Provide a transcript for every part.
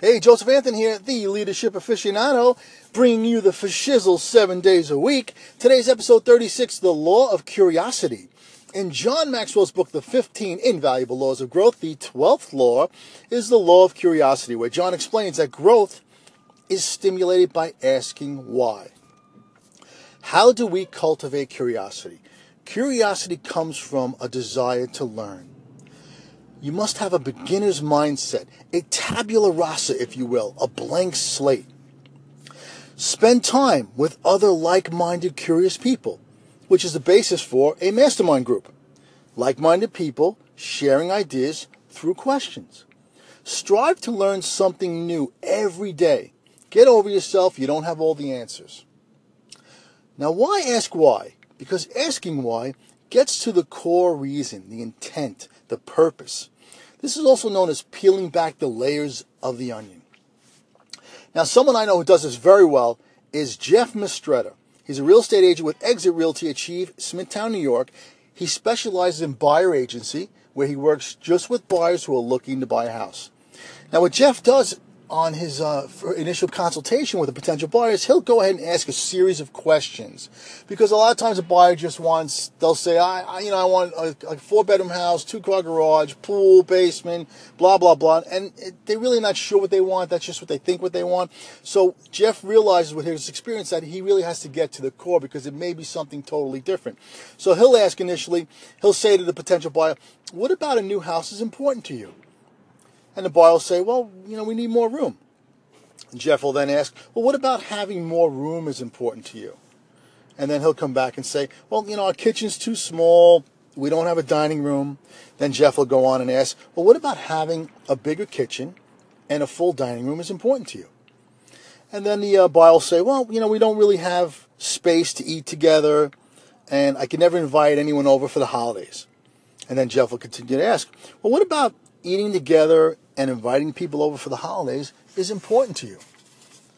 Hey, Joseph Anthony here, the leadership aficionado, bringing you the fashizzle seven days a week. Today's episode 36, The Law of Curiosity. In John Maxwell's book, The 15 Invaluable Laws of Growth, the 12th law is the law of curiosity, where John explains that growth is stimulated by asking why. How do we cultivate curiosity? Curiosity comes from a desire to learn. You must have a beginner's mindset, a tabula rasa, if you will, a blank slate. Spend time with other like minded, curious people, which is the basis for a mastermind group. Like minded people sharing ideas through questions. Strive to learn something new every day. Get over yourself, you don't have all the answers. Now, why ask why? Because asking why gets to the core reason, the intent, the purpose. This is also known as peeling back the layers of the onion. Now, someone I know who does this very well is Jeff Mistretta. He's a real estate agent with Exit Realty Achieve, Smithtown, New York. He specializes in buyer agency, where he works just with buyers who are looking to buy a house. Now, what Jeff does on his uh, initial consultation with the potential buyers, he'll go ahead and ask a series of questions because a lot of times a buyer just wants they'll say I, I you know I want a, a four bedroom house, two car garage, pool, basement, blah blah blah, and it, they're really not sure what they want. That's just what they think what they want. So Jeff realizes with his experience that he really has to get to the core because it may be something totally different. So he'll ask initially, he'll say to the potential buyer, "What about a new house is important to you?" And the buyer will say, well, you know, we need more room. And Jeff will then ask, well, what about having more room is important to you? And then he'll come back and say, well, you know, our kitchen's too small. We don't have a dining room. Then Jeff will go on and ask, well, what about having a bigger kitchen and a full dining room is important to you? And then the uh, will say, well, you know, we don't really have space to eat together, and I can never invite anyone over for the holidays. And then Jeff will continue to ask, well, what about eating together and inviting people over for the holidays is important to you.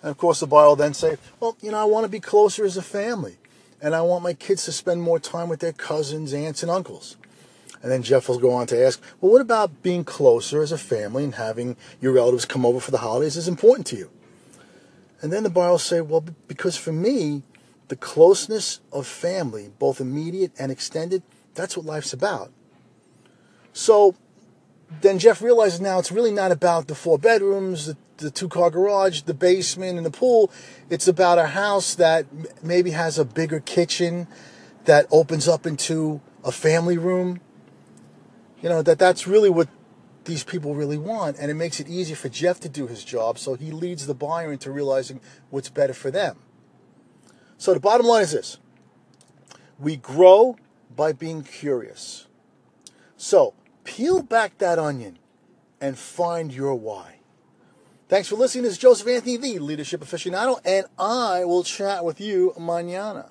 And of course, the buyer will then say, Well, you know, I want to be closer as a family, and I want my kids to spend more time with their cousins, aunts, and uncles. And then Jeff will go on to ask, Well, what about being closer as a family and having your relatives come over for the holidays is important to you? And then the buyer will say, Well, because for me, the closeness of family, both immediate and extended, that's what life's about. So then Jeff realizes now it's really not about the four bedrooms, the, the two car garage, the basement, and the pool. It's about a house that maybe has a bigger kitchen that opens up into a family room. You know, that that's really what these people really want. And it makes it easier for Jeff to do his job. So he leads the buyer into realizing what's better for them. So the bottom line is this we grow by being curious. So, Peel back that onion and find your why. Thanks for listening. This is Joseph Anthony, the leadership aficionado, and I will chat with you manana.